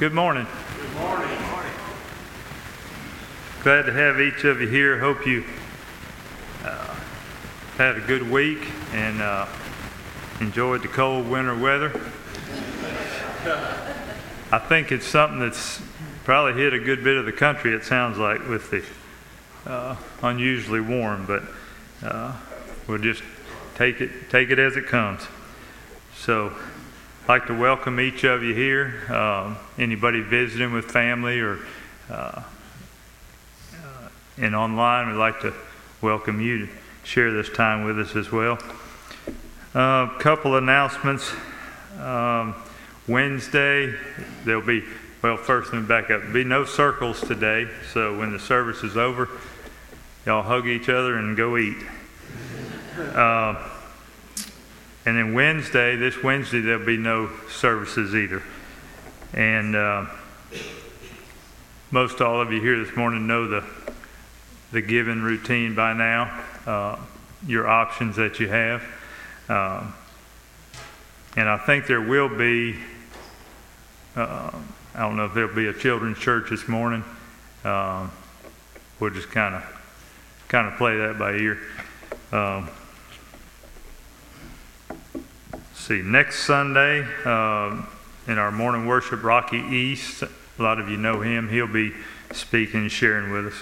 Good morning. Good morning. Glad to have each of you here. Hope you uh, had a good week and uh, enjoyed the cold winter weather. I think it's something that's probably hit a good bit of the country, it sounds like, with the uh, unusually warm, but uh, we'll just take it, take it as it comes. So, I'd like to welcome each of you here. Um, anybody visiting with family or uh, and online, we'd like to welcome you to share this time with us as well. A uh, couple announcements. Um, Wednesday, there'll be, well, first let me back up. There'll be no circles today, so when the service is over, y'all hug each other and go eat. Uh, and then Wednesday, this Wednesday, there'll be no services either. And uh, most all of you here this morning know the the given routine by now, uh, your options that you have. Um, and I think there will be, uh, I don't know if there'll be a children's church this morning. Um, we'll just kind of kind of play that by ear. Um, see, next Sunday uh, in our morning worship, Rocky East, a lot of you know him. He'll be speaking and sharing with us.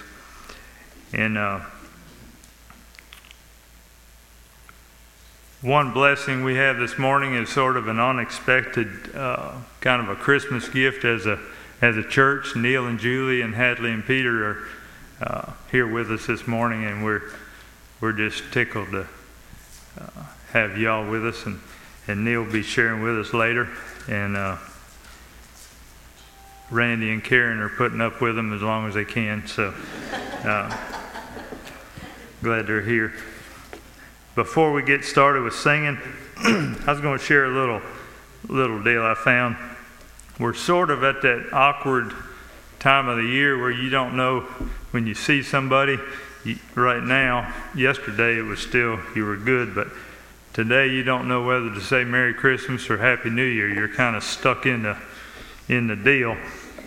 And uh, one blessing we have this morning is sort of an unexpected uh, kind of a Christmas gift as a as a church. Neil and Julie and Hadley and Peter are uh, here with us this morning, and we're we're just tickled to uh, have y'all with us, and and Neil will be sharing with us later, and. Uh, Randy and Karen are putting up with them as long as they can. So, uh, glad they're here. Before we get started with singing, I was going to share a little little deal I found. We're sort of at that awkward time of the year where you don't know when you see somebody. You, right now, yesterday it was still you were good, but today you don't know whether to say Merry Christmas or Happy New Year. You're kind of stuck in the in the deal.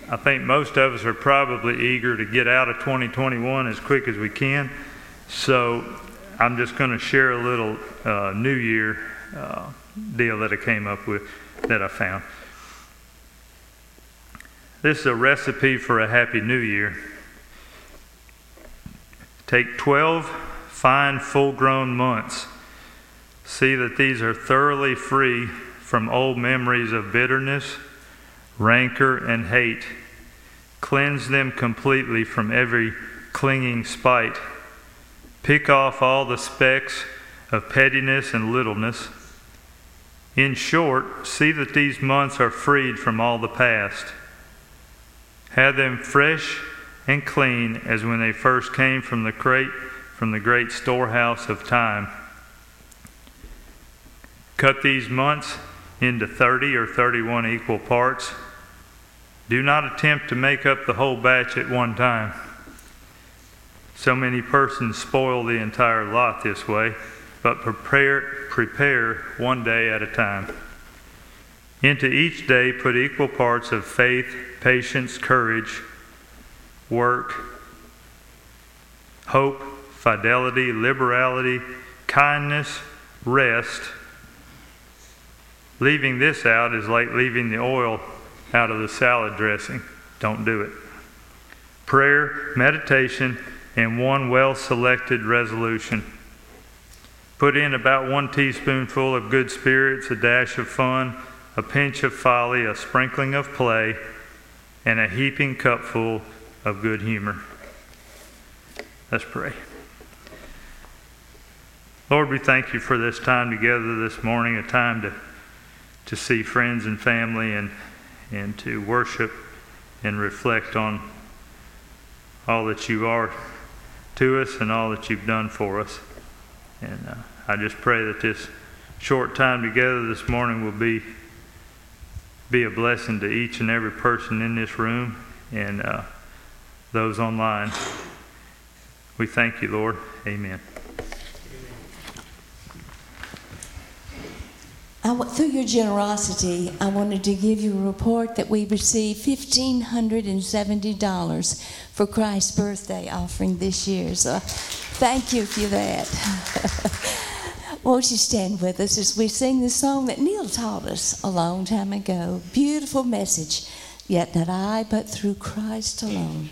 I think most of us are probably eager to get out of 2021 as quick as we can. So I'm just going to share a little uh, New Year uh, deal that I came up with that I found. This is a recipe for a happy new year. Take 12 fine, full grown months. See that these are thoroughly free from old memories of bitterness, rancor, and hate Cleanse them completely from every clinging spite. Pick off all the specks of pettiness and littleness. In short, see that these months are freed from all the past. Have them fresh and clean as when they first came from the great, from the great storehouse of time. Cut these months into 30 or 31 equal parts do not attempt to make up the whole batch at one time. So many persons spoil the entire lot this way, but prepare, prepare one day at a time. Into each day put equal parts of faith, patience, courage, work, hope, fidelity, liberality, kindness, rest. Leaving this out is like leaving the oil out of the salad dressing. Don't do it. Prayer, meditation, and one well selected resolution. Put in about one teaspoonful of good spirits, a dash of fun, a pinch of folly, a sprinkling of play, and a heaping cupful of good humor. Let's pray. Lord, we thank you for this time together this morning, a time to, to see friends and family and and to worship and reflect on all that you are to us and all that you've done for us. And uh, I just pray that this short time together this morning will be be a blessing to each and every person in this room and uh, those online. We thank you, Lord. Amen. Through your generosity, I wanted to give you a report that we received $1,570 for Christ's birthday offering this year. So thank you for that. Won't you stand with us as we sing the song that Neil taught us a long time ago? Beautiful message. Yet not I, but through Christ alone.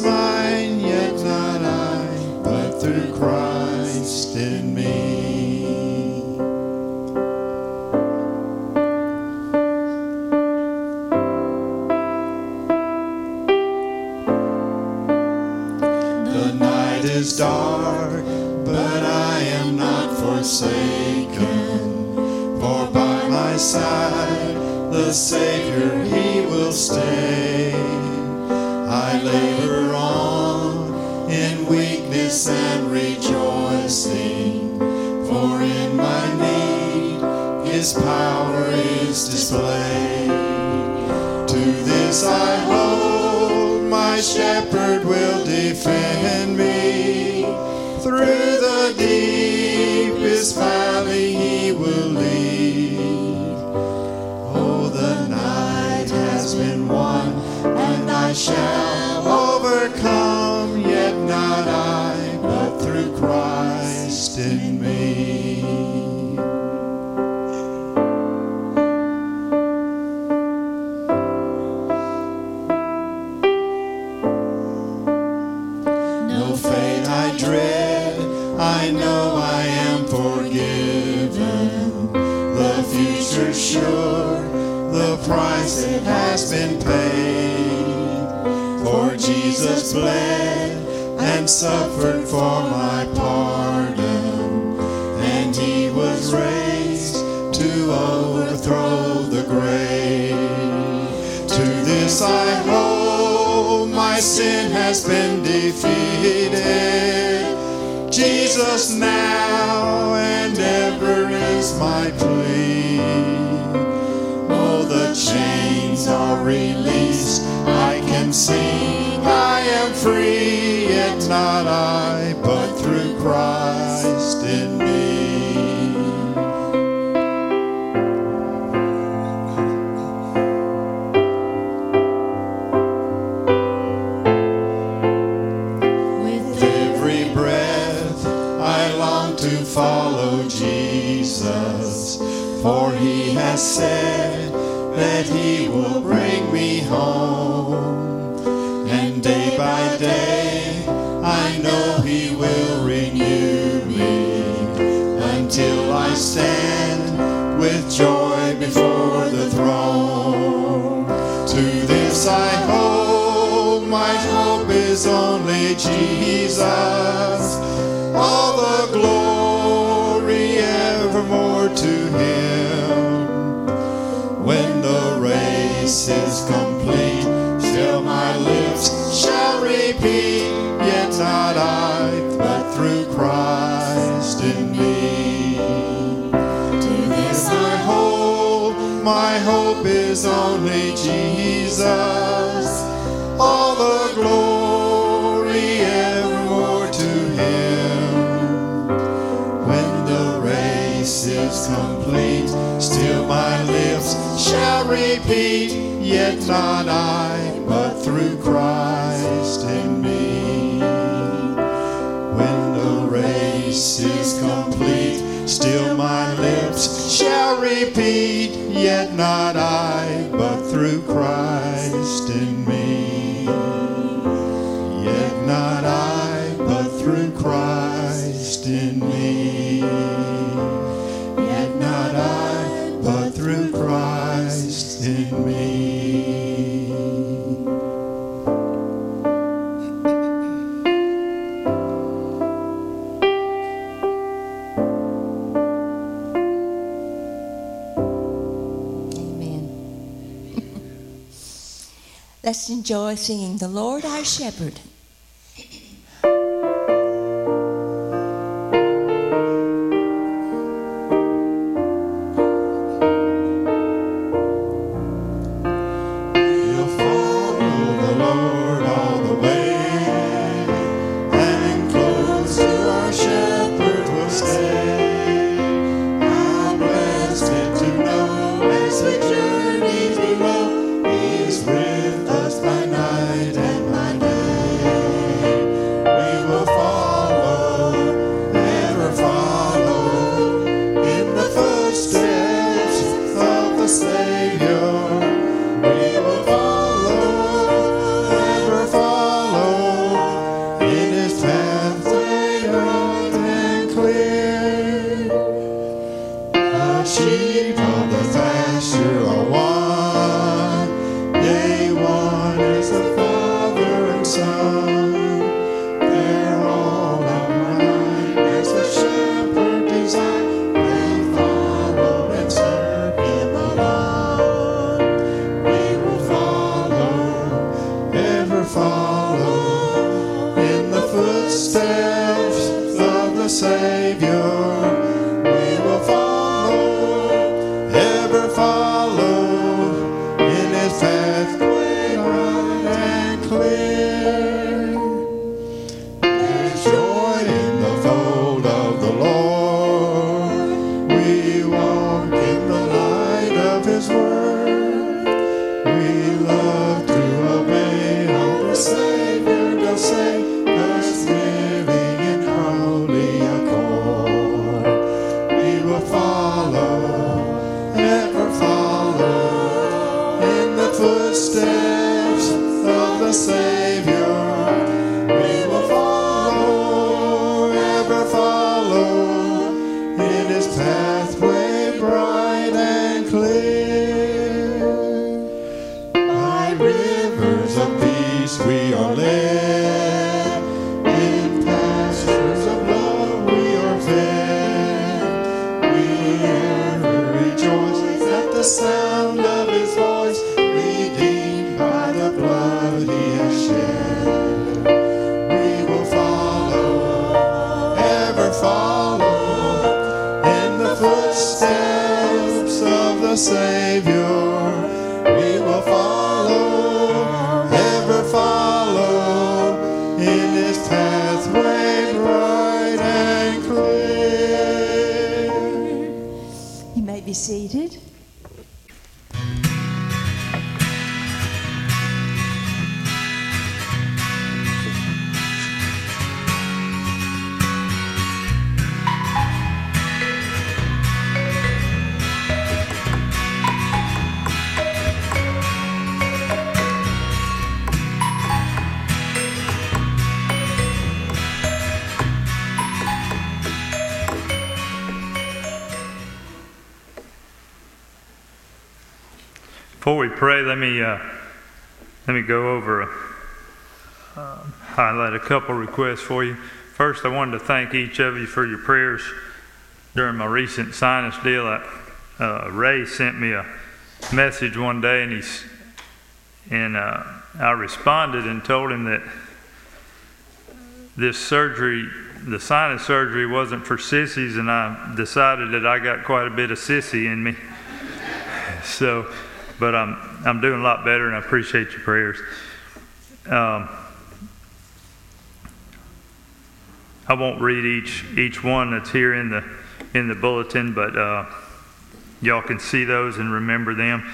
all defend me. Through the deepest valley he will lead. Oh, the night has been won, and I shall overcome, yet not I, but through Christ in price it has been paid. For Jesus bled and suffered for my pardon, and he was raised to overthrow the grave. To this I hold, my sin has been defeated. Jesus now and ever is my plea. Released. I can sing, I am free, yet not I, but through Christ in me. With every breath, I long to follow Jesus, for he has said is only Jesus. All the glory evermore to him. When the race is complete, still my lips shall repeat, yet not I, but through Christ in me. To this I hold, my hope is only Jesus. Complete, still my lips shall repeat, yet not I, but through Christ in me. When the race is complete, still my lips shall repeat, yet not I, but through Christ Let's enjoy singing The Lord Our Shepherd. The seated. We pray, let me uh, let me go over um, highlight a couple requests for you. First, I wanted to thank each of you for your prayers during my recent sinus deal. I, uh, Ray sent me a message one day, and he's and uh, I responded and told him that this surgery, the sinus surgery, wasn't for sissies, and I decided that I got quite a bit of sissy in me. so, but I'm I'm doing a lot better, and I appreciate your prayers. Um, I won't read each each one that's here in the in the bulletin, but uh, y'all can see those and remember them.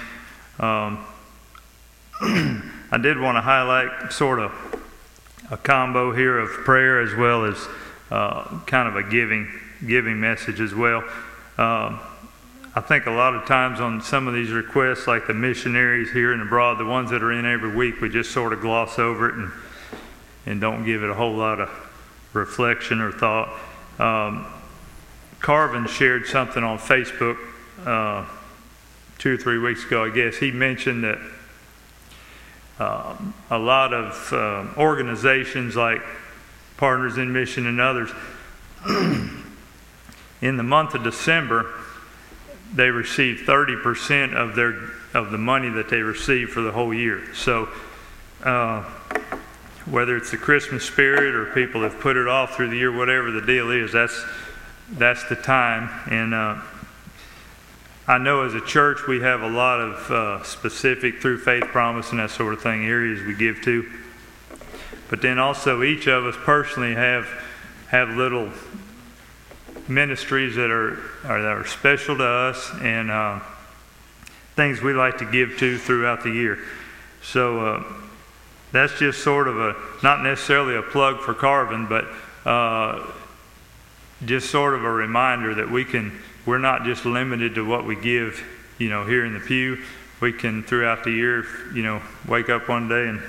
Um, I did want to highlight sort of a combo here of prayer as well as uh, kind of a giving giving message as well. Um, I think a lot of times on some of these requests, like the missionaries here and abroad, the ones that are in every week, we just sort of gloss over it and and don't give it a whole lot of reflection or thought. Um, Carvin shared something on Facebook uh, two or three weeks ago, I guess. He mentioned that um, a lot of uh, organizations like Partners in Mission and others, in the month of December, they receive 30% of their of the money that they receive for the whole year. So uh, whether it's the Christmas spirit or people have put it off through the year, whatever the deal is, that's that's the time. And uh, I know as a church we have a lot of uh, specific through faith promise and that sort of thing areas we give to. But then also each of us personally have have little ministries that are, are that are special to us and uh, things we like to give to throughout the year. So uh, that's just sort of a not necessarily a plug for Carvin, but uh, just sort of a reminder that we can we're not just limited to what we give, you know, here in the pew. We can throughout the year, you know, wake up one day and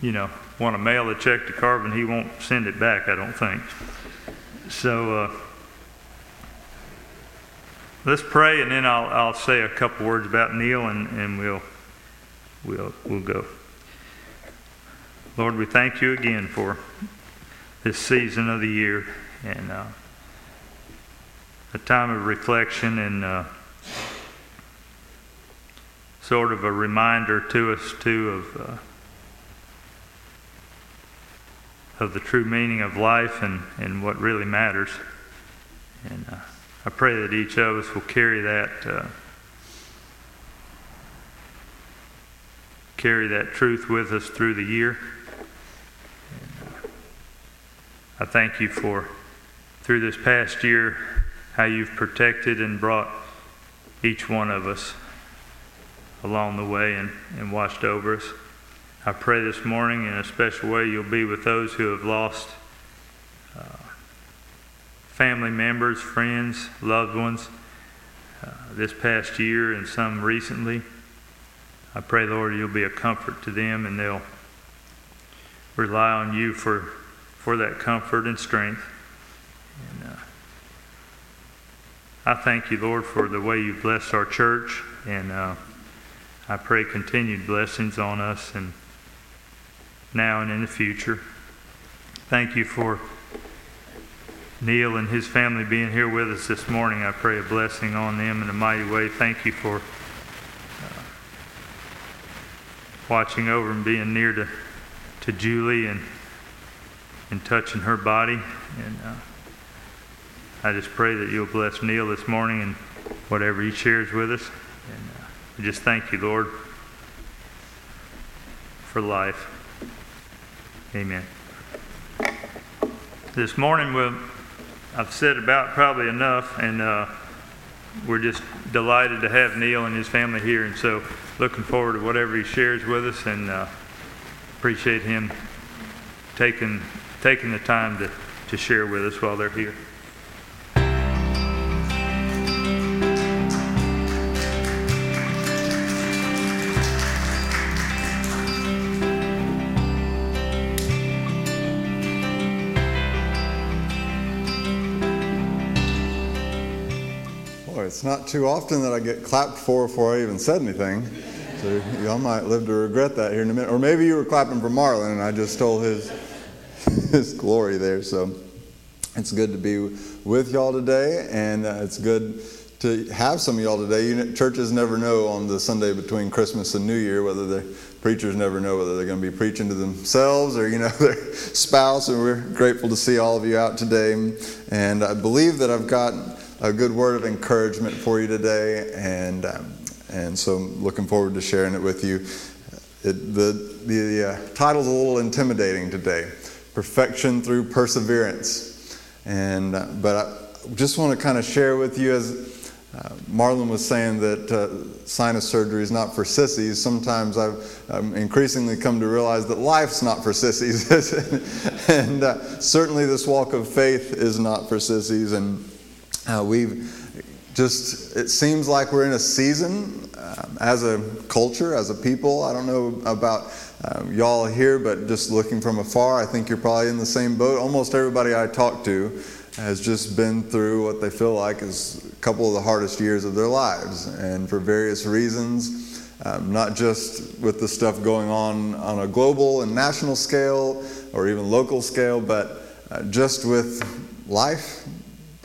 you know want to mail a check to Carvin, he won't send it back. I don't think. So uh, let's pray, and then I'll I'll say a couple words about Neil, and, and we'll we'll we'll go. Lord, we thank you again for this season of the year and uh, a time of reflection and uh, sort of a reminder to us too of uh, of the true meaning of life and, and what really matters. And uh, I pray that each of us will carry that uh, carry that truth with us through the year. And, uh, I thank you for through this past year how you've protected and brought each one of us along the way and, and watched over us. I pray this morning in a special way you'll be with those who have lost uh, family members, friends, loved ones uh, this past year and some recently. I pray, Lord, you'll be a comfort to them and they'll rely on you for, for that comfort and strength. And, uh, I thank you, Lord, for the way you've blessed our church, and uh, I pray continued blessings on us and now and in the future. Thank you for Neil and his family being here with us this morning. I pray a blessing on them in a mighty way. Thank you for uh, watching over and being near to, to Julie and, and touching her body. And uh, I just pray that you'll bless Neil this morning and whatever he shares with us. And uh, just thank you, Lord, for life. Amen. This morning, we'll, I've said about probably enough, and uh, we're just delighted to have Neil and his family here, and so looking forward to whatever he shares with us, and uh, appreciate him taking taking the time to, to share with us while they're here. It's not too often that I get clapped for before I even said anything. So y'all might live to regret that here in a minute. Or maybe you were clapping for Marlon and I just stole his, his glory there. So it's good to be with y'all today, and uh, it's good to have some of y'all today. You churches never know on the Sunday between Christmas and New Year whether the preachers never know whether they're going to be preaching to themselves or you know their spouse. And we're grateful to see all of you out today. And I believe that I've got a good word of encouragement for you today, and um, and so I'm looking forward to sharing it with you. It, the the uh, title's a little intimidating today: perfection through perseverance. And uh, but I just want to kind of share with you as uh, Marlon was saying that uh, sinus surgery is not for sissies. Sometimes I've um, increasingly come to realize that life's not for sissies, and uh, certainly this walk of faith is not for sissies. And uh, we've just it seems like we're in a season um, as a culture, as a people. I don't know about um, y'all here, but just looking from afar, I think you're probably in the same boat. Almost everybody I talk to has just been through what they feel like is a couple of the hardest years of their lives, and for various reasons, um, not just with the stuff going on on a global and national scale or even local scale, but uh, just with life,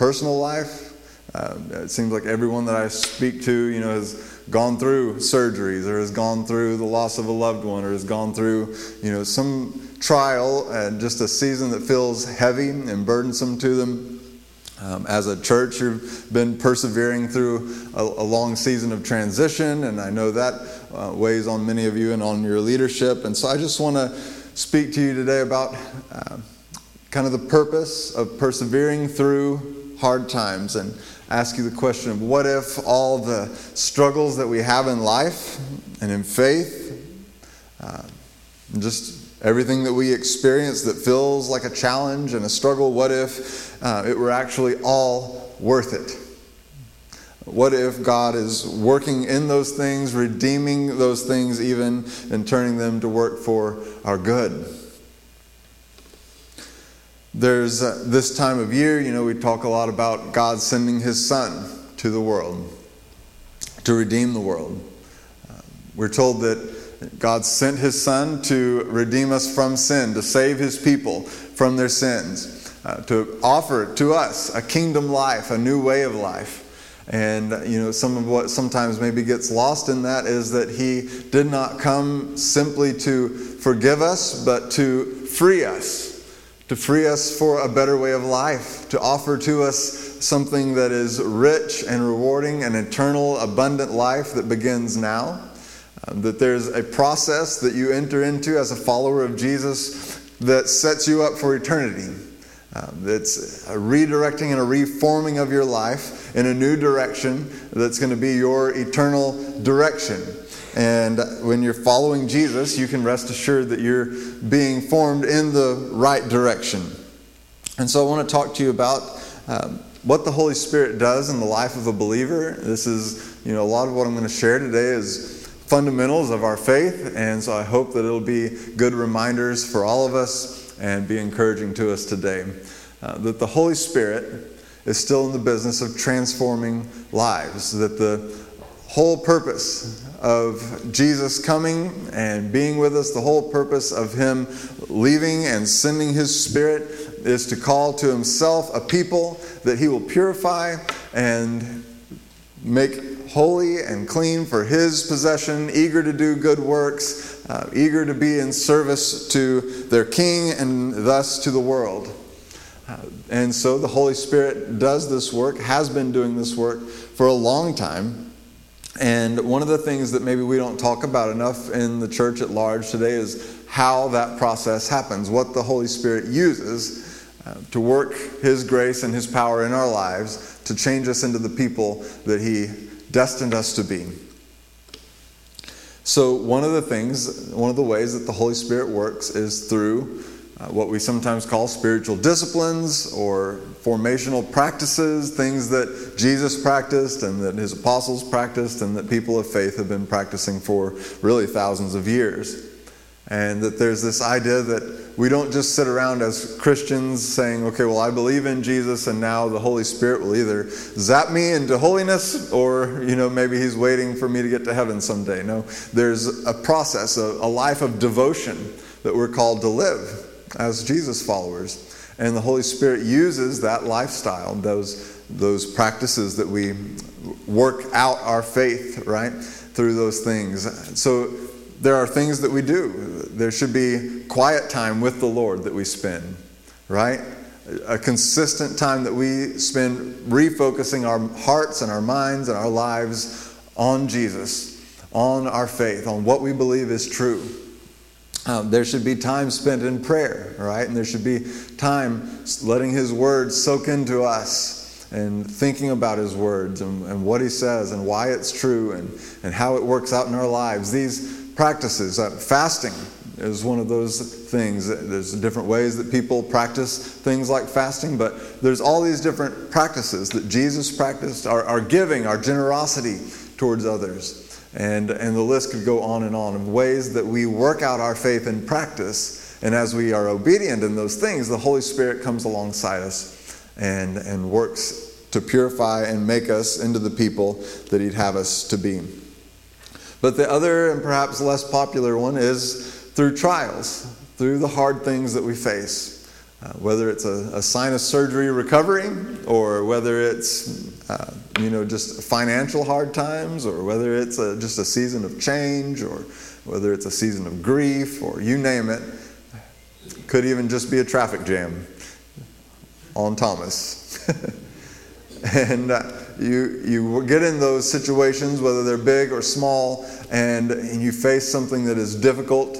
personal life. Uh, it seems like everyone that I speak to, you know, has gone through surgeries or has gone through the loss of a loved one or has gone through, you know, some trial and just a season that feels heavy and burdensome to them. Um, as a church, you've been persevering through a, a, long season of transition, and I know that uh, weighs on many of you and on your leadership. And so I just want to speak to you today about uh, kind of the purpose of persevering through hard times and ask you the question of what if all the struggles that we have in life and in faith, uh, just everything that we experience that feels like a challenge and a struggle, what if uh, it were actually all worth it? What if God is working in those things, redeeming those things, even and turning them to work for our good? There's uh, this time of year, you know, we talk a lot about God sending His Son to the world to redeem the world. Uh, we're told that God sent His Son to redeem us from sin, to save His people from their sins, uh, to offer to us a kingdom life, a new way of life. And you know, some of what sometimes maybe gets lost in that is that he did not come simply to forgive us, but to free us to free us for a better way of life, to offer to us something that is rich and rewarding, an eternal, abundant life that begins now. Um, that there's a process that you enter into as a follower of Jesus that sets you up for eternity. Um, that's a redirecting and a reforming of your life in a new direction that's going to be your eternal direction. And when you're following Jesus, you can rest assured that you're being formed in the right direction. And so I want to talk to you about um, what the Holy Spirit does in the life of a believer. This is, you know, a lot of what I'm going to share today is fundamentals of our faith. And so I hope that it'll be good reminders for all of us and be encouraging to us today. Uh, that the Holy Spirit is still in the business of transforming lives, that the whole purpose of Jesus coming and being with us, the whole purpose of Him leaving and sending His Spirit is to call to Himself a people that He will purify and make holy and clean for His possession, eager to do good works, uh, eager to be in service to their King and thus to the world. Uh, and so the Holy Spirit does this work, has been doing this work for a long time. And one of the things that maybe we don't talk about enough in the church at large today is how that process happens, what the Holy Spirit uses uh, to work His grace and His power in our lives to change us into the people that He destined us to be. So, one of the things, one of the ways that the Holy Spirit works is through uh, what we sometimes call spiritual disciplines or formational practices, things that Jesus practiced and that his apostles practiced and that people of faith have been practicing for really thousands of years. And that there's this idea that we don't just sit around as Christians saying, okay, well, I believe in Jesus and now the Holy Spirit will either zap me into holiness or, you know, maybe he's waiting for me to get to heaven someday. No, there's a process, a, a life of devotion that we're called to live as Jesus followers. And the Holy Spirit uses that lifestyle, those, those practices that we work out our faith, right, through those things. So there are things that we do. There should be quiet time with the Lord that we spend, right? A consistent time that we spend refocusing our hearts and our minds and our lives on Jesus, on our faith, on what we believe is true. Um, there should be time spent in prayer, right? And there should be time letting His words soak into us and thinking about His words and, and what He says and why it's true and, and how it works out in our lives. These practices, uh, fasting is one of those things. There's different ways that people practice things like fasting, but there's all these different practices that Jesus practiced our, our giving, our generosity towards others. And, and the list could go on and on of ways that we work out our faith in practice. And as we are obedient in those things, the Holy Spirit comes alongside us and, and works to purify and make us into the people that He'd have us to be. But the other and perhaps less popular one is through trials, through the hard things that we face. Uh, whether it's a, a, sinus surgery recovery or whether it's uh, you know, just financial hard times, or whether it's a, just a season of change, or whether it's a season of grief, or you name it. Could even just be a traffic jam on Thomas. and uh, you, you get in those situations, whether they're big or small, and, and you face something that is difficult,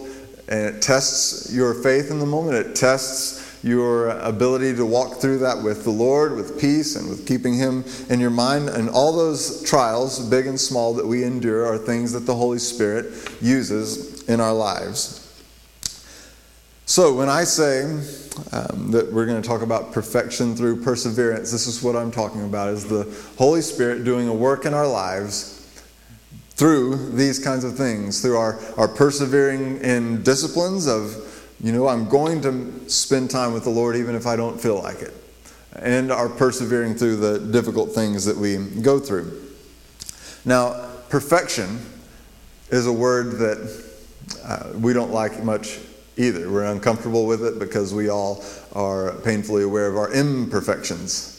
and it tests your faith in the moment. It tests your ability to walk through that with the Lord, with peace, and with keeping Him in your mind. And all those trials, big and small, that we endure are things that the Holy Spirit uses in our lives. So when I say um, that we're going to talk about perfection through perseverance, this is what I'm talking about: is the Holy Spirit doing a work in our lives through these kinds of things, through our, our persevering in disciplines of you know, I'm going to spend time with the Lord even if I don't feel like it. And are persevering through the difficult things that we go through. Now, perfection is a word that uh, we don't like much either. We're uncomfortable with it because we all are painfully aware of our imperfections.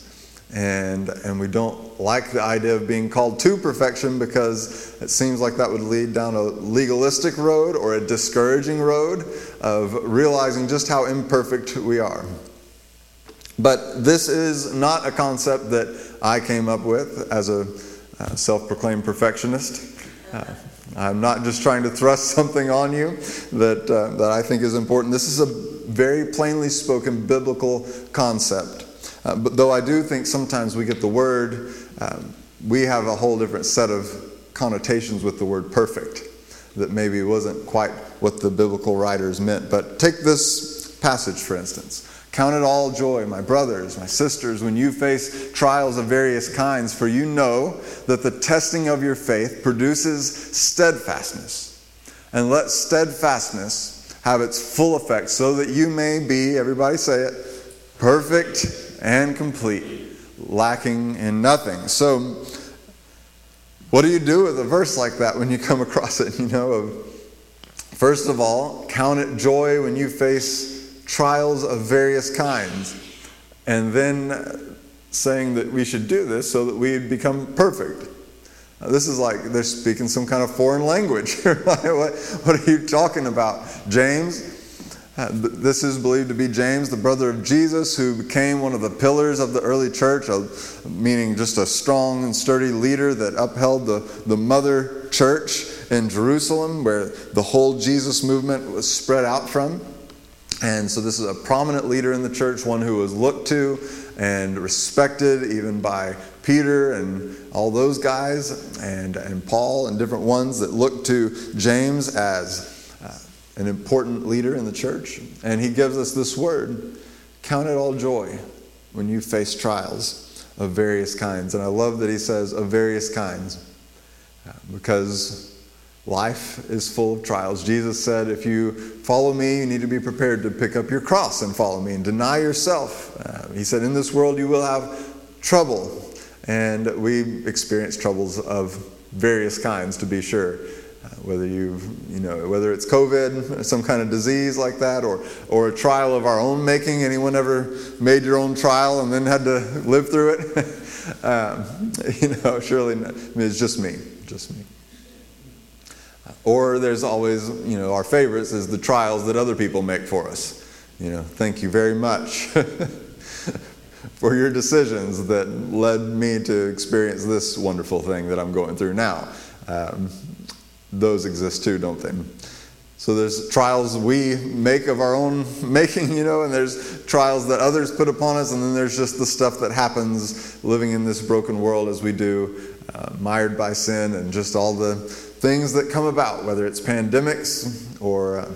And, and we don't like the idea of being called to perfection because it seems like that would lead down a legalistic road or a discouraging road of realizing just how imperfect we are. But this is not a concept that I came up with as a uh, self proclaimed perfectionist. Uh, I'm not just trying to thrust something on you that, uh, that I think is important. This is a very plainly spoken biblical concept. Uh, but though I do think sometimes we get the word, um, we have a whole different set of connotations with the word perfect that maybe wasn't quite what the biblical writers meant. But take this passage, for instance. Count it all joy, my brothers, my sisters, when you face trials of various kinds, for you know that the testing of your faith produces steadfastness. And let steadfastness have its full effect, so that you may be, everybody say it, perfect and complete, lacking in nothing. So, what do you do with a verse like that when you come across it? You know, first of all, count it joy when you face trials of various kinds, and then saying that we should do this so that we become perfect. This is like they're speaking some kind of foreign language. what, what are you talking about, James? Uh, this is believed to be James, the brother of Jesus, who became one of the pillars of the early church, meaning just a strong and sturdy leader that upheld the, the mother church in Jerusalem, where the whole Jesus movement was spread out from. And so, this is a prominent leader in the church, one who was looked to and respected even by Peter and all those guys, and, and Paul and different ones that looked to James as an important leader in the church, and he gives us this word count it all joy when you face trials of various kinds. And I love that he says, of various kinds, because life is full of trials. Jesus said, if you follow me, you need to be prepared to pick up your cross and follow me and deny yourself. Uh, he said, in this world you will have trouble. And we experience troubles of various kinds, to be sure whether you you know whether it's COVID, some kind of disease like that, or or a trial of our own making. Anyone ever made your own trial and then had to live through it? um, you know, surely not. I mean, it's just me, just me. Or there's always you know our favorites is the trials that other people make for us. You know, thank you very much. for your decisions that led me to experience this wonderful thing that I'm going through now. Um, those exist too, don't they? So there's trials we make of our own making, you know, and there's trials that others put upon us, and then there's just the stuff that happens living in this broken world as we do, uh, mired by sin, and just all the things that come about, whether it's pandemics or, uh,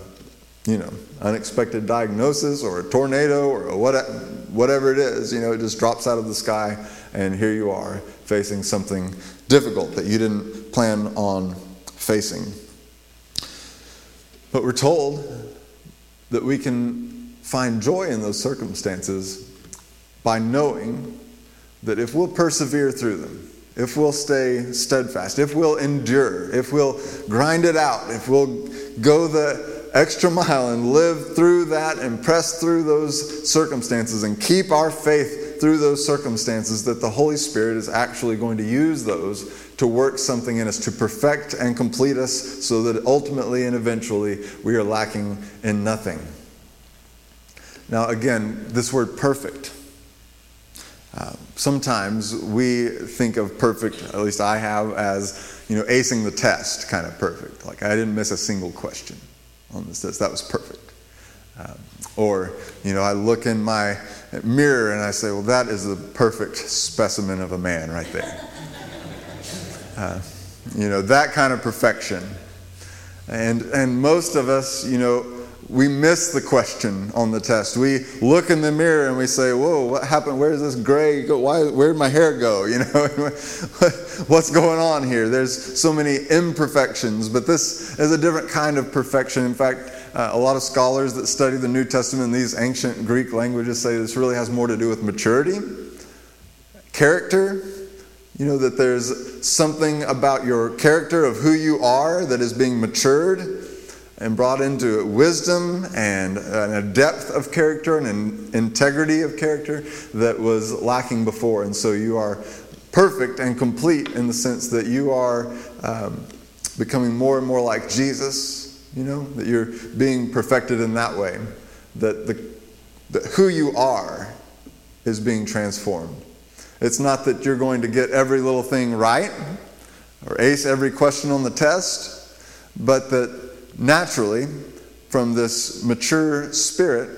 you know, unexpected diagnosis or a tornado or what, whatever it is, you know, it just drops out of the sky, and here you are facing something difficult that you didn't plan on facing. But we're told that we can find joy in those circumstances by knowing that if we'll persevere through them, if we'll stay steadfast, if we'll endure, if we'll grind it out, if we'll go the extra mile and live through that and press through those circumstances and keep our faith through those circumstances that the Holy Spirit is actually going to use those to work something in us, to perfect and complete us, so that ultimately and eventually we are lacking in nothing. Now, again, this word perfect. Uh, sometimes we think of perfect, at least I have, as you know, acing the test, kind of perfect. Like I didn't miss a single question on this test. That was perfect. Uh, or, you know, I look in my mirror and I say, well, that is the perfect specimen of a man right there. You know, that kind of perfection. And, and most of us, you know, we miss the question on the test. We look in the mirror and we say, "Whoa, what happened? Where's this gray go? Why? Where'd my hair go? You know, what's going on here?" There's so many imperfections, but this is a different kind of perfection. In fact, uh, a lot of scholars that study the New Testament these ancient Greek languages say this really has more to do with maturity, character. You know, that there's something about your character of who you are that is being matured and brought into wisdom and a depth of character and an integrity of character that was lacking before. And so you are perfect and complete in the sense that you are um, becoming more and more like Jesus, you know, that you're being perfected in that way, that, the, that who you are is being transformed. It's not that you're going to get every little thing right or ace every question on the test, but that naturally, from this mature spirit,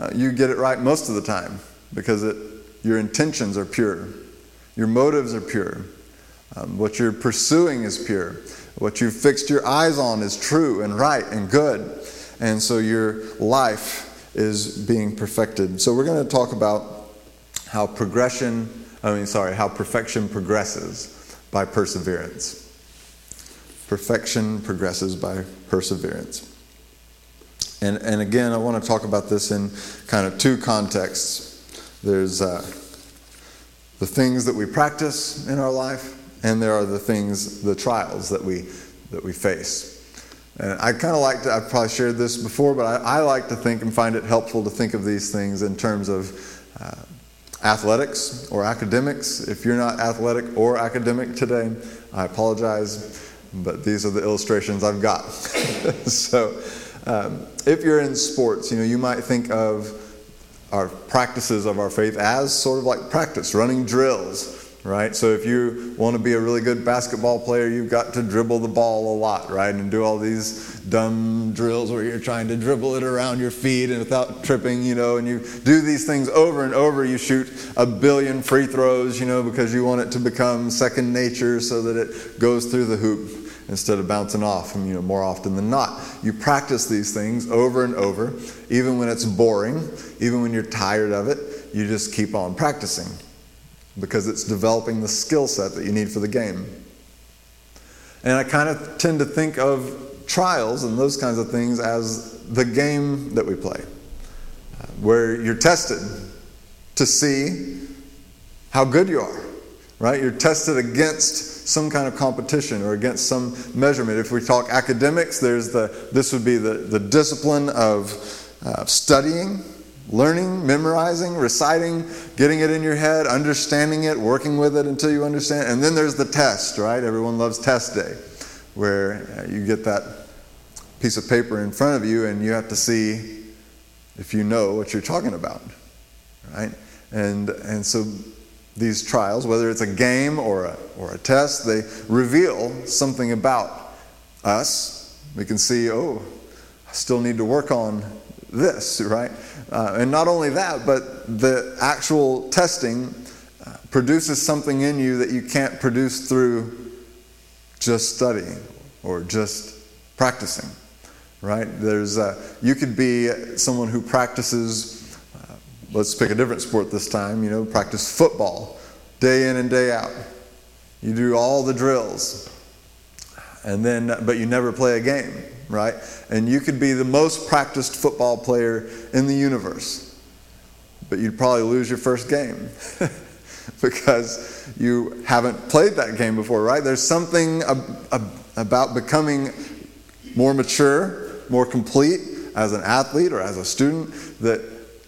uh, you get it right most of the time because it, your intentions are pure, your motives are pure, um, what you're pursuing is pure, what you've fixed your eyes on is true and right and good, and so your life is being perfected. So we're going to talk about how progression, I mean, sorry, how perfection progresses by perseverance. Perfection progresses by perseverance. And, and again, I want to talk about this in kind of two contexts. There's uh, the things that we practice in our life, and there are the things, the trials that we, that we face. And I kind of like to, I've probably shared this before, but I, I, like to think and find it helpful to think of these things in terms of uh, athletics or academics. If you're not athletic or academic today, I apologize but these are the illustrations I've got. so, um, if you're in sports, you know, you might think of our practices of our faith as sort of like practice, running drills, right? So, if you want to be a really good basketball player, you've got to dribble the ball a lot, right? And do all these dumb drills where you're trying to dribble it around your feet and without tripping, you know, and you do these things over and over. You shoot a billion free throws, you know, because you want it to become second nature so that it goes through the hoop instead of bouncing off and you know more often than not you practice these things over and over even when it's boring even when you're tired of it you just keep on practicing because it's developing the skill set that you need for the game and i kind of tend to think of trials and those kinds of things as the game that we play where you're tested to see how good you are right you're tested against some kind of competition or against some measurement. If we talk academics, there's the, this would be the, the discipline of uh, studying, learning, memorizing, reciting, getting it in your head, understanding it, working with it until you understand. And then there's the test, right? Everyone loves test day, where uh, you get that piece of paper in front of you and you have to see if you know what you're talking about, right? And, and so these trials, whether it's a game or a, or a test, they reveal something about us. We can see, oh, I still need to work on this, right? Uh, and not only that, but the actual testing uh, produces something in you that you can't produce through just studying or just practicing, right? There's, uh, you could be someone who practices let's pick a different sport this time, you know, practice football day in and day out. You do all the drills. And then but you never play a game, right? And you could be the most practiced football player in the universe. But you'd probably lose your first game. because you haven't played that game before, right? There's something ab- ab- about becoming more mature, more complete as an athlete or as a student that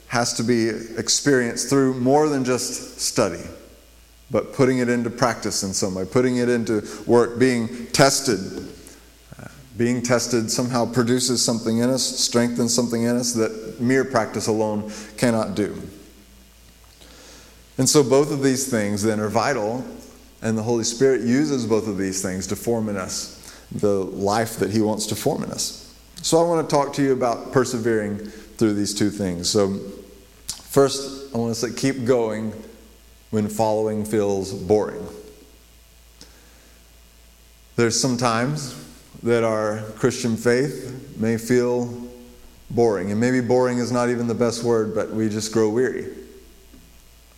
has to be experienced through more than just study, but putting it into practice in some way, putting it into work, being tested. Uh, being tested somehow produces something in us, strengthens something in us that mere practice alone cannot do. And so, both of these things then are vital, and the Holy Spirit uses both of these things to form in us the life that He wants to form in us. So, I want to talk to you about persevering through these two things. So, first, I want to say keep going when following feels boring. There's some times that our Christian faith may feel boring, and maybe boring is not even the best word, but we just grow weary.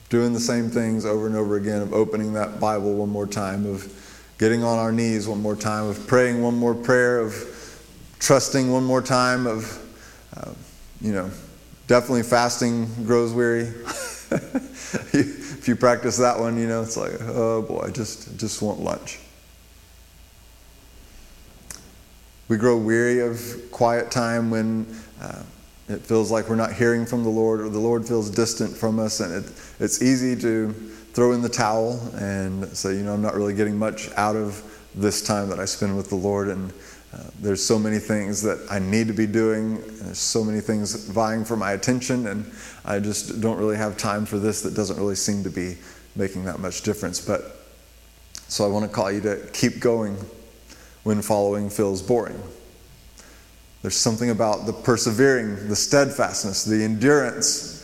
Doing the same things over and over again, of opening that Bible one more time, of getting on our knees one more time, of praying one more prayer, of trusting one more time, of, uh, you know, definitely fasting grows weary. if you practice that one, you know, it's like, oh boy, I just, just want lunch. We grow weary of quiet time when uh, it feels like we're not hearing from the Lord or the Lord feels distant from us, and it, it's easy to throw in the towel and say, you know, I'm not really getting much out of this time that I spend with the Lord, and there's so many things that I need to be doing, there's so many things vying for my attention, and I just don't really have time for this that doesn't really seem to be making that much difference. But so I want to call you to keep going when following feels boring. There's something about the persevering, the steadfastness, the endurance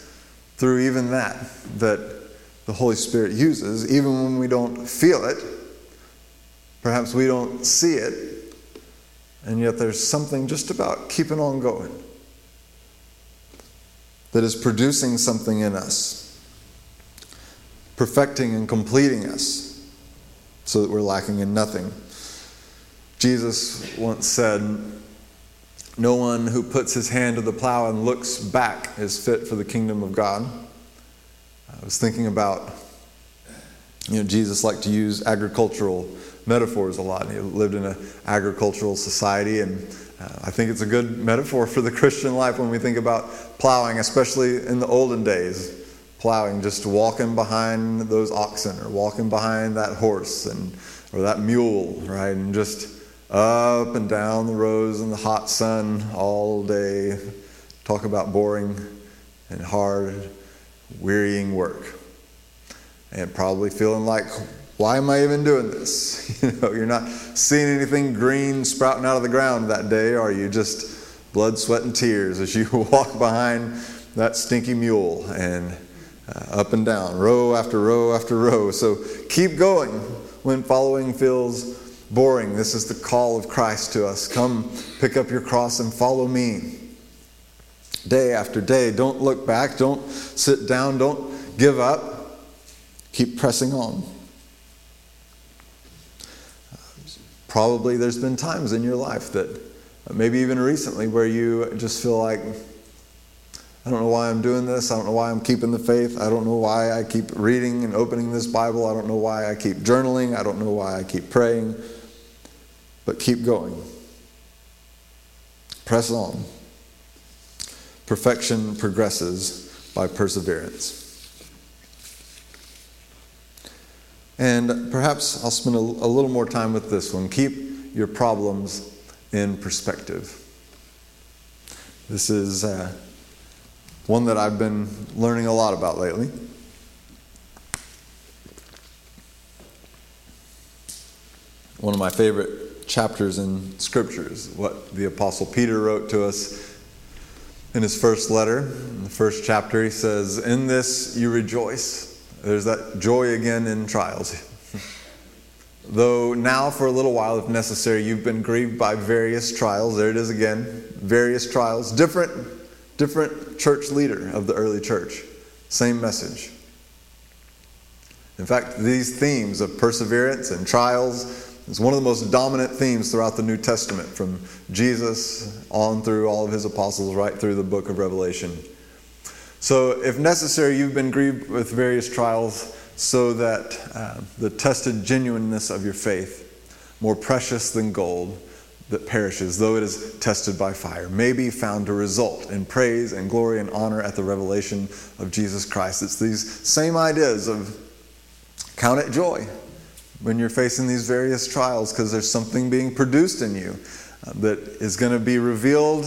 through even that that the Holy Spirit uses, even when we don't feel it. Perhaps we don't see it, and yet there's something just about keeping on going that is producing something in us, perfecting and completing us so that we're lacking in nothing. Jesus once said, No one who puts his hand to the plow and looks back is fit for the kingdom of God. I was thinking about, you know, Jesus liked to use agricultural metaphors a lot. He lived in an agricultural society, and uh, I think it's a good metaphor for the Christian life when we think about plowing, especially in the olden days. Plowing, just walking behind those oxen or walking behind that horse and or that mule, right? And just up and down the rows in the hot sun all day. Talk about boring and hard, wearying work. And probably feeling like, why am I even doing this? You know, you're not seeing anything green sprouting out of the ground that day, are you just blood, sweat, and tears as you walk behind that stinky mule and uh, up and down, row after row after row. So keep going when following feels boring. This is the call of Christ to us. Come pick up your cross and follow me. Day after day. Don't look back. Don't sit down. Don't give up. Keep pressing on. Probably there's been times in your life that, uh, maybe even recently, where you just feel like, I don't know why I'm doing this. I don't know why I'm keeping the faith. I don't know why I keep reading and opening this Bible. I don't know why I keep journaling. I don't know why I keep praying but keep going. Press on. Perfection progresses by perseverance. And perhaps I'll spend a, a, little more time with this one. Keep your problems in perspective. This is uh, one that I've been learning a lot about lately. One of my favorite chapters in scriptures, what the Apostle Peter wrote to us in his first letter. In the first chapter, he says, In this you rejoice. There's that joy again in trials. Though now, for a little while, if necessary, you've been grieved by various trials. There it is again various trials. Different, different church leader of the early church. Same message. In fact, these themes of perseverance and trials is one of the most dominant themes throughout the New Testament, from Jesus on through all of his apostles, right through the book of Revelation. So, if necessary, you've been grieved with various trials so that uh, the tested genuineness of your faith, more precious than gold, that perishes, though it is tested by fire, may be found to result in praise and glory and honor at the revelation of Jesus Christ. It's these same ideas of count it joy when you're facing these various trials because there's something being produced in you uh, that is going to be revealed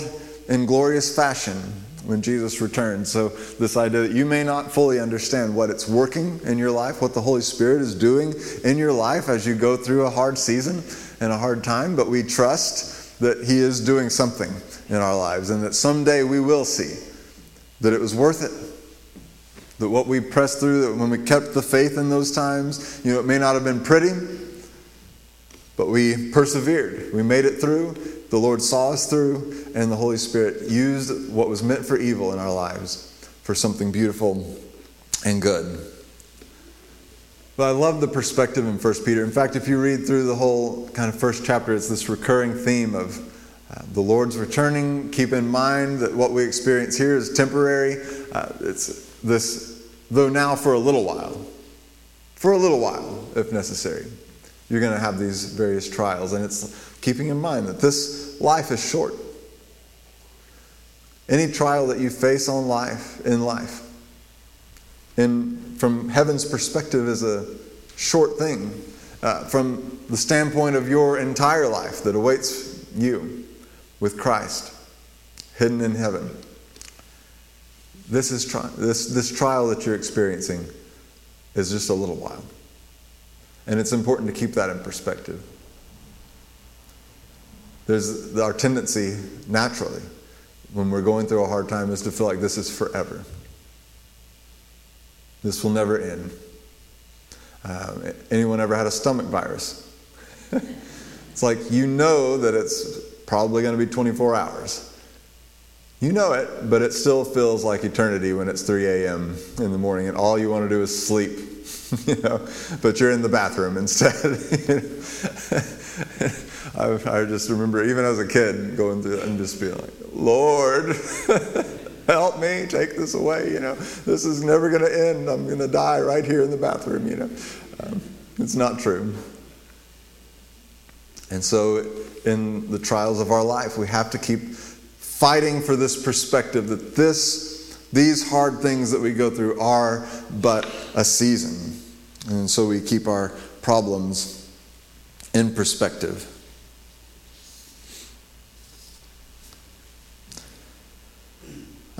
in glorious fashion when Jesus returns. So, this idea that you may not fully understand what it's working in your life, what the Holy Spirit is doing in your life as you go through a hard season and a hard time, but we trust that He is doing something in our lives and that someday we will see that it was worth it. That what we pressed through, that when we kept the faith in those times, you know, it may not have been pretty, but we persevered. We made it through. The Lord saw us through, and the Holy Spirit used what was meant for evil in our lives for something beautiful and good. But I love the perspective in 1 Peter. In fact, if you read through the whole kind of first chapter, it's this recurring theme of uh, the Lord's returning. Keep in mind that what we experience here is temporary. Uh, it's this, though now for a little while, for a little while, if necessary, you're going to have these various trials. And it's keeping in mind that this life is short. Any trial that you face on life, in life, in, from heaven's perspective, is a short thing. Uh, from the standpoint of your entire life that awaits you with Christ, hidden in heaven. This, is tri- this, this trial that you're experiencing is just a little while. And it's important to keep that in perspective. There's our tendency, naturally, when we're going through a hard time, is to feel like this is forever. This will never end. Uh, anyone ever had a stomach virus? it's like you know that it's probably going to be 24 hours. You know it, but it still feels like eternity when it's 3 a.m. in the morning and all you want to do is sleep. you know, but you're in the bathroom instead. I, I just remember, even as a kid, going through and just being like, Lord, help me, take this away. You know, this is never going to end. I'm going to die right here in the bathroom. You know, um, it's not true. And so, in the trials of our life, we have to keep fighting for this perspective that this, these hard things that we go through are but a season. And so we keep our problems in perspective.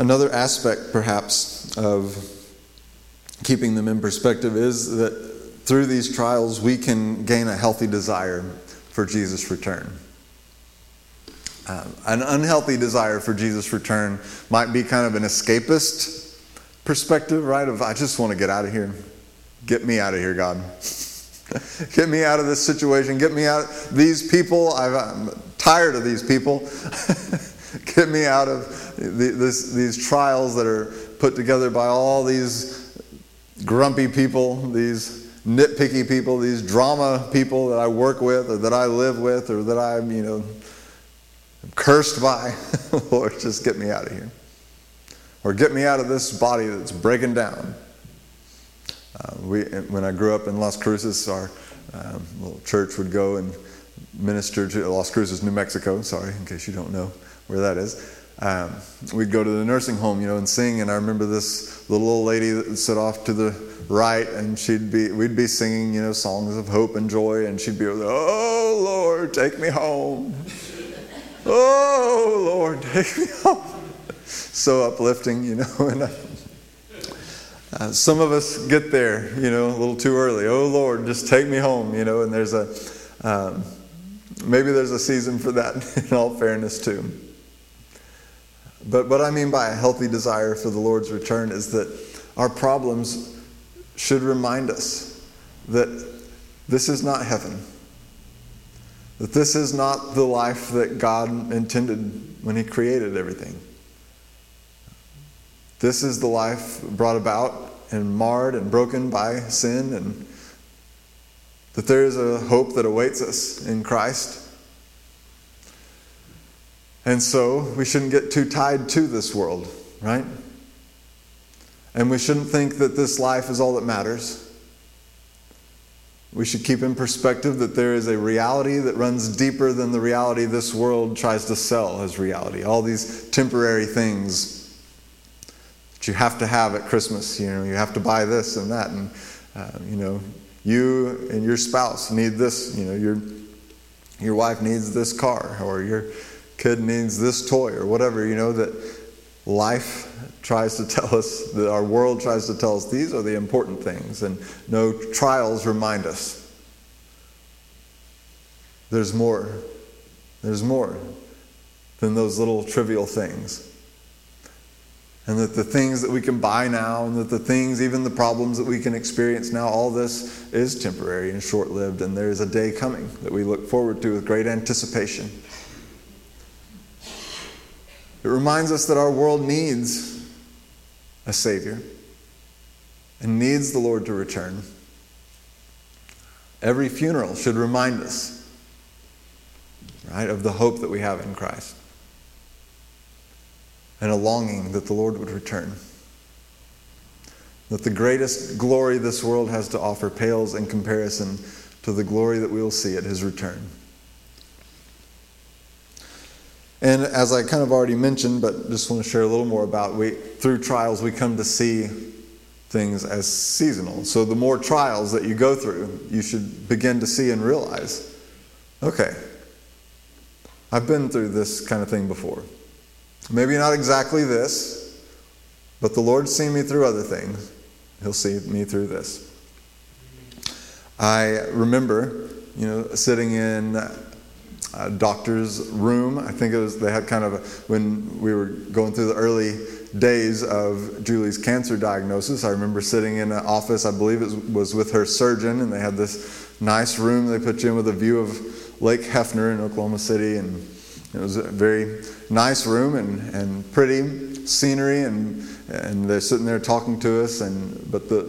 Another aspect, perhaps, of keeping them in perspective is that through these trials we can gain a healthy desire for Jesus' return. Um, an unhealthy desire for Jesus' return might be kind of an escapist perspective, right? Of, I just want to get out of here. Get me out of here, God. get me out of this situation. Get me out. Of these people, i am tired of these people. get me out of the, this, these trials that are put together by all these grumpy people, these nitpicky people, these drama people that I work with or that I live with or that I'm, you know, cursed by. Lord, just get me out of here. Or get me out of this body that's breaking down. Uh, we, when I grew up in Las Cruces, our um, little church would go and minister to Las Cruces, New Mexico. Sorry, in case you don't know where that is. Um, we'd go to the nursing home, you know, and sing. And I remember this little old lady that would sit off to the right, and she'd be, we'd be singing, you know, songs of hope and joy, and she'd be, "Oh Lord, take me home." Oh, Lord, take me home. So uplifting, you know. And uh, some of us get there, you know, a little too early. Oh, Lord, just take me home, you know. And there's a, um, maybe there's a season for that, in all fairness, too. But what I mean by a healthy desire for the Lord's return is that our problems should remind us that this is not heaven. That this is not the life that God intended when He created everything. This is the life brought about and marred and broken by sin, and that there is a hope that awaits us in Christ. And so we shouldn't get too tied to this world, right? And we shouldn't think that this life is all that matters. We should keep in perspective that there is a reality that runs deeper than the reality this world tries to sell as reality. All these temporary things that you have to have at Christmas. You know, you have to buy this and that, and uh, you know, you and your spouse need this. You know, your your wife needs this car, or your kid needs this toy, or whatever. You know that life tries to tell us, that our world tries to tell us these are the important things, and no trials remind us. There's more. There's more than those little trivial things. And that the things that we can buy now, and that the things, even the problems that we can experience now, all this is temporary and short lived, and there is a day coming that we look forward to with great anticipation. It reminds us that our world needs a Savior and needs the Lord to return. Every funeral should remind us, right, of the hope that we have in Christ and a longing that the Lord would return. That the greatest glory this world has to offer pales in comparison to the glory that we will see at his return. And as I kind of already mentioned, but just want to share a little more about, we through trials we come to see things as seasonal. So the more trials that you go through, you should begin to see and realize, okay, I've been through this kind of thing before. Maybe not exactly this, but the Lord's seen me through other things. He'll see me through this. I remember, you know, sitting in a doctor's room. I think it was they had kind of a, when we were going through the early days of Julie's cancer diagnosis. I remember sitting in an office. I believe it was with her surgeon, and they had this nice room. They put you in with a view of Lake Hefner in Oklahoma City, and it was a very nice room and, and pretty scenery, and and they're sitting there talking to us. And but the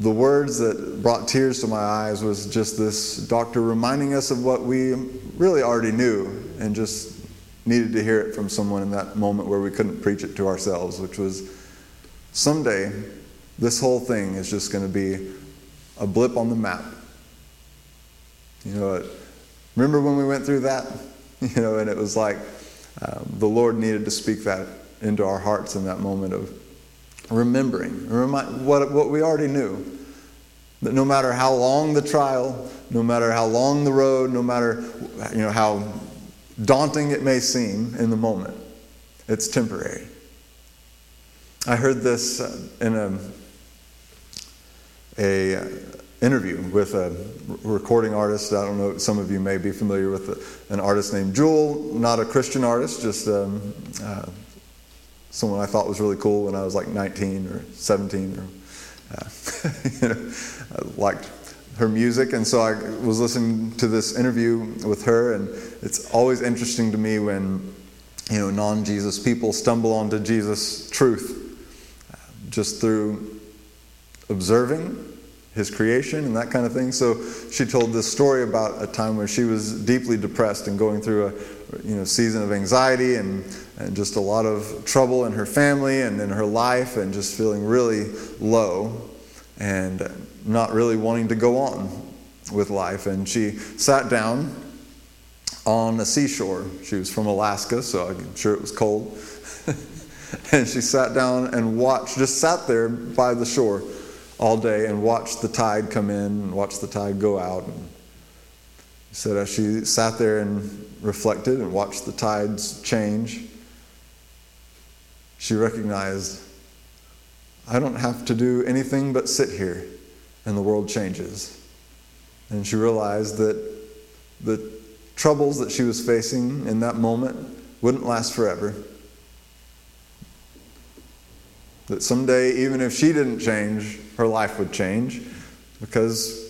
the words that brought tears to my eyes was just this doctor reminding us of what we really already knew and just needed to hear it from someone in that moment where we couldn't preach it to ourselves, which was someday this whole thing is just going to be a blip on the map. You know, remember when we went through that? You know, and it was like um, the Lord needed to speak that into our hearts in that moment of remembering, remind, what, what we already knew. That no matter how long the trial, no matter how long the road, no matter you know, how daunting it may seem in the moment, it's temporary. I heard this uh, in a, a uh, interview with a recording artist. I don't know, some of you may be familiar with an artist named Jewel, not a Christian artist, just um, uh, someone I thought was really cool when I was like 19 or 17 or uh, you know, I liked her music, and so I was listening to this interview with her, and it's always interesting to me when you know non-Jesus people stumble onto Jesus' truth uh, just through observing his creation and that kind of thing. So she told this story about a time where she was deeply depressed and going through a you know season of anxiety and and just a lot of trouble in her family and in her life and just feeling really low and not really wanting to go on with life. And she sat down on a seashore. She was from Alaska, so I'm sure it was cold. and she sat down and watched, just sat there by the shore all day and watched the tide come in and watched the tide go out. And said as she sat there and reflected and watched the tides change, she recognized, I don't have to do anything but sit here, and the world changes. And she realized that the troubles that she was facing in that moment wouldn't last forever. That someday, even if she didn't change, her life would change because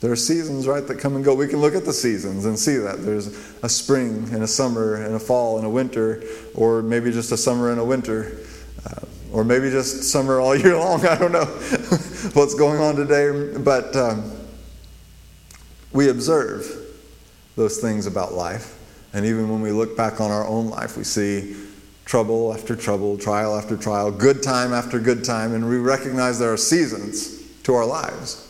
there are seasons, right, that come and go. We can look at the seasons and see that. There's a spring and a summer and a fall and a winter, or maybe just a summer and a winter, uh, or maybe just summer all year long. I don't know what's going on today, but um, we observe those things about life. And even when we look back on our own life, we see trouble after trouble, trial after trial, good time after good time, and we recognize there are seasons to our lives.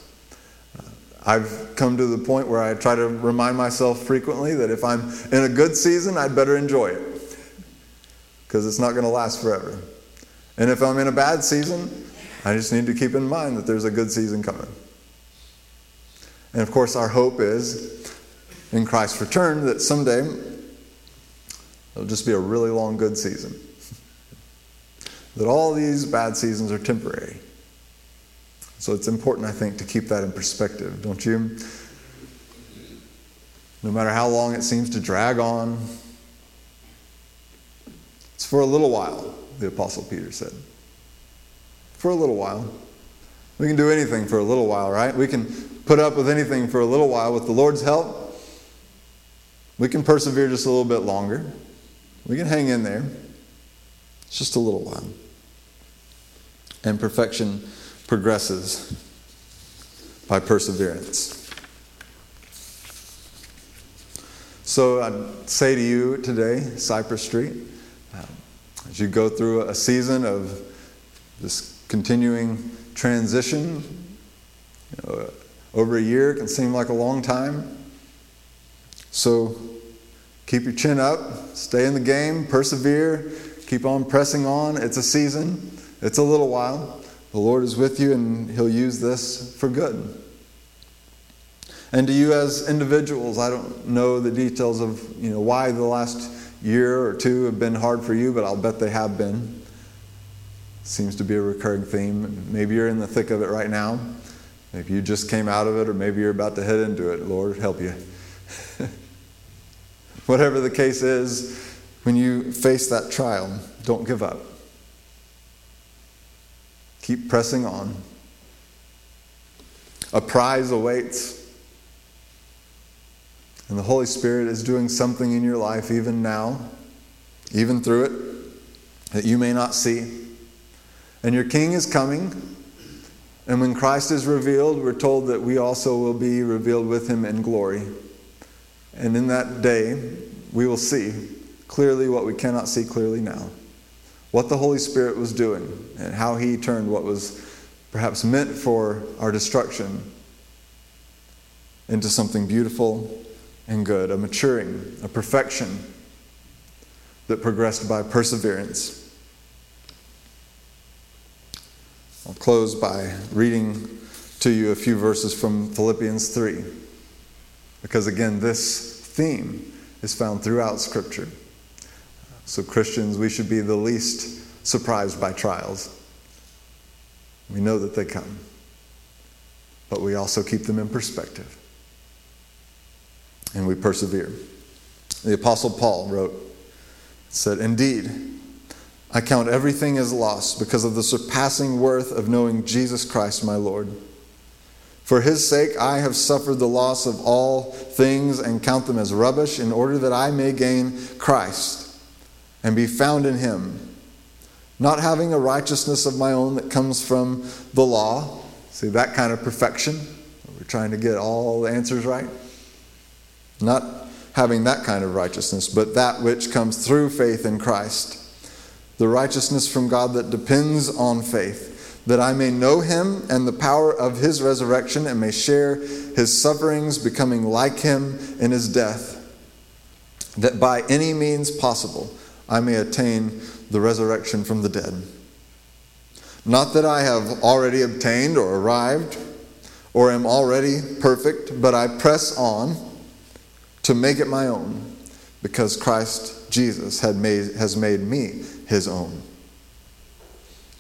I've come to the point where I try to remind myself frequently that if I'm in a good season, I'd better enjoy it because it's not going to last forever. And if I'm in a bad season, I just need to keep in mind that there's a good season coming. And of course, our hope is in Christ's return that someday it'll just be a really long, good season. that all these bad seasons are temporary. So it's important, I think, to keep that in perspective, don't you? No matter how long it seems to drag on, it's for a little while, the Apostle Peter said. For a little while. We can do anything for a little while, right? We can put up with anything for a little while with the Lord's help. We can persevere just a little bit longer. We can hang in there. It's just a little while. And perfection progresses by perseverance. So I'd say to you today, Cypress Street, um, as you go through a season of this continuing transition, you know, over a year can seem like a long time. So keep your chin up, stay in the game, persevere, keep on pressing on. It's a season, it's a little while. The Lord is with you and He'll use this for good. And to you as individuals, I don't know the details of you know why the last year or two have been hard for you, but I'll bet they have been. Seems to be a recurring theme. Maybe you're in the thick of it right now. Maybe you just came out of it, or maybe you're about to head into it. Lord, help you. Whatever the case is, when you face that trial, don't give up. Keep pressing on. A prize awaits. And the Holy Spirit is doing something in your life even now, even through it, that you may not see. And your King is coming. And when Christ is revealed, we're told that we also will be revealed with him in glory. And in that day, we will see clearly what we cannot see clearly now what the Holy Spirit was doing and how He turned what was perhaps meant for our destruction into something beautiful and good, a maturing, a perfection that progressed by perseverance. I'll close by reading to you a few verses from Philippians 3, because again, this theme is found throughout Scripture. So, Christians, we should be the least surprised by trials. We know that they come, but we also keep them in perspective. And we persevere. The Apostle Paul wrote, said, Indeed, I count everything as loss because of the surpassing worth of knowing Jesus Christ my Lord. For his sake I have suffered the loss of all things and count them as rubbish in order that I may gain Christ and be found in him, not having a righteousness of my own that comes from the law. See, that kind of perfection. We're trying to get all the answers right. Not having that kind of righteousness, but that which comes through faith in Christ. The righteousness from God that depends on faith, that I may know him and the power of his resurrection and may share his sufferings, becoming like him in his death, that by any means possible I may attain the resurrection from the dead. Not that I have already obtained or arrived or am already perfect, but I press on to make it my own because Christ Jesus made, has made me his own.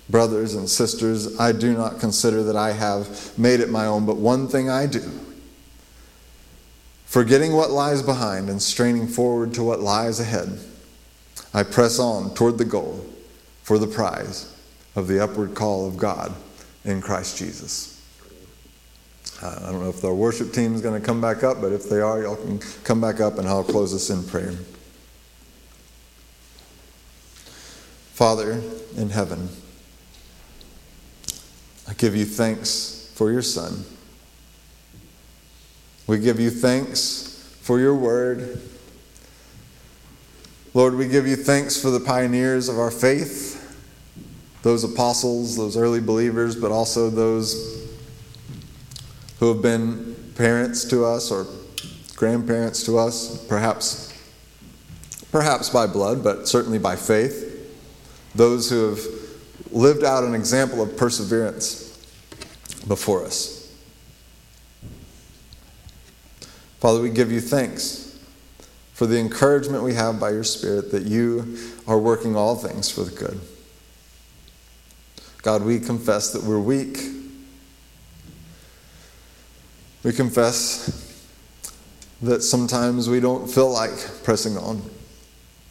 Brothers and sisters, I do not consider that I have made it my own, but one thing I do. Forgetting what lies behind and straining forward to what lies ahead. I press on toward the goal for the prize of the upward call of God in Christ Jesus. Uh, I don't know if our worship team is going to come back up, but if they are, y'all can come back up and I'll close us in prayer. Father in heaven, I give you thanks for your Son. We give you thanks for your word Lord, we give you thanks for the pioneers of our faith, those apostles, those early believers, but also those who have been parents to us or grandparents to us, perhaps, perhaps by blood, but certainly by faith. Those who have lived out an example of perseverance before us. Father, we give you thanks for the encouragement we have by your Spirit that you are working all things for the good. God, we confess that we're weak. We confess that sometimes we don't feel like pressing on,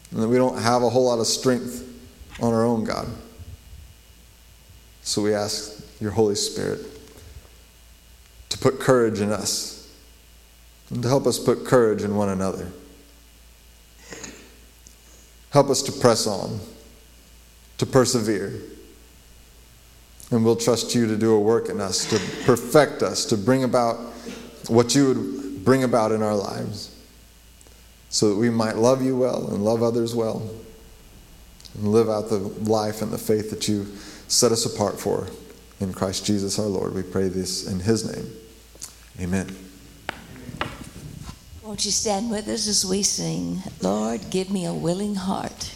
and that we don't have a whole lot of strength on our own, God. So we ask your Holy Spirit to put courage in us and to help us put courage in one another. Help us to press on, to persevere. And we'll trust you to do a work in us, to perfect us, to bring about what you would bring about in our lives, so that we might love you well and love others well, and live out the life and the faith that you set us apart for. In Christ Jesus our Lord, we pray this in his name. Amen. Won't you stand with us as we sing, Lord, give me a willing heart.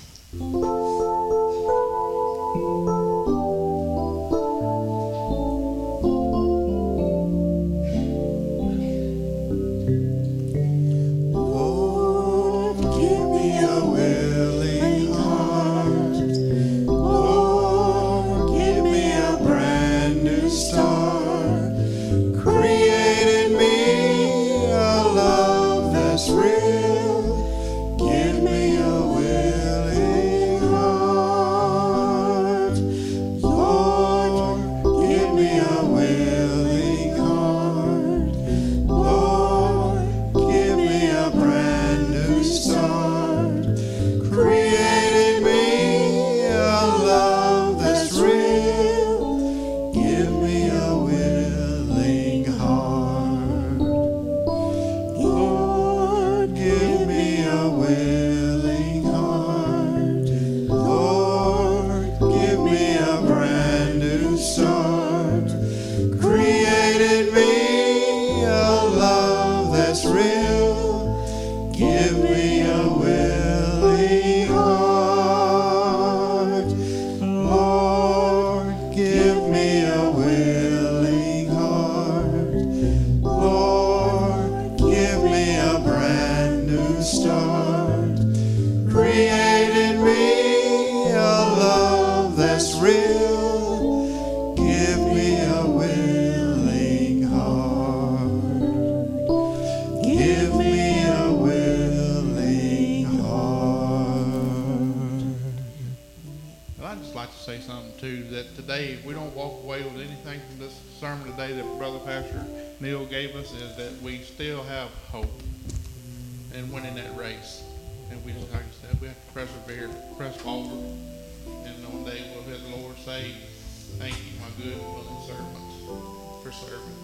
Serving.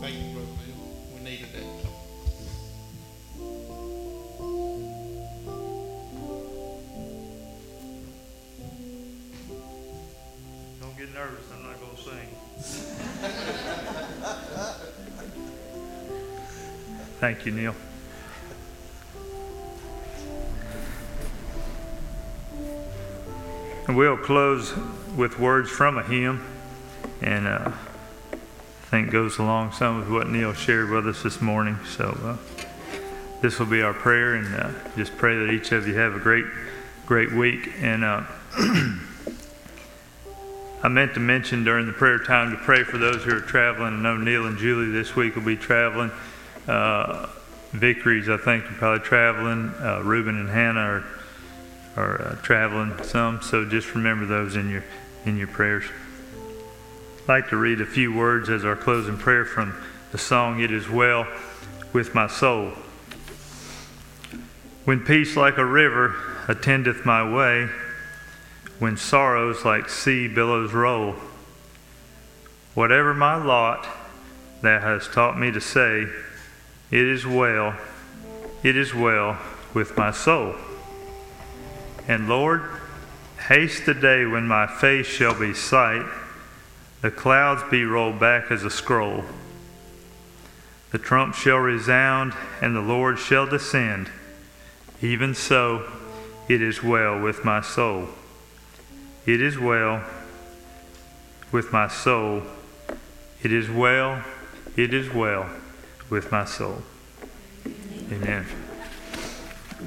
Thank you, Brother Neil. We needed that. Don't get nervous, I'm not going to sing. Thank you, Neil. And we'll close with words from a hymn, and uh, I think goes along some with what Neil shared with us this morning. So uh, this will be our prayer, and uh, just pray that each of you have a great, great week. And uh, I meant to mention during the prayer time to pray for those who are traveling. I know Neil and Julie this week will be traveling. Uh, I think, are probably traveling. Uh, Reuben and Hannah are, are uh, traveling some. So just remember those in your in your prayers. I'd like to read a few words as our closing prayer from the song "It Is Well with My Soul." When peace like a river attendeth my way, when sorrows like sea billows roll. Whatever my lot, thou hast taught me to say, It is well, it is well with my soul. And Lord, haste the day when my face shall be sight, the clouds be rolled back as a scroll. The trump shall resound, and the Lord shall descend. Even so, it is well with my soul. It is well with my soul. It is well, it is well with my soul. Amen.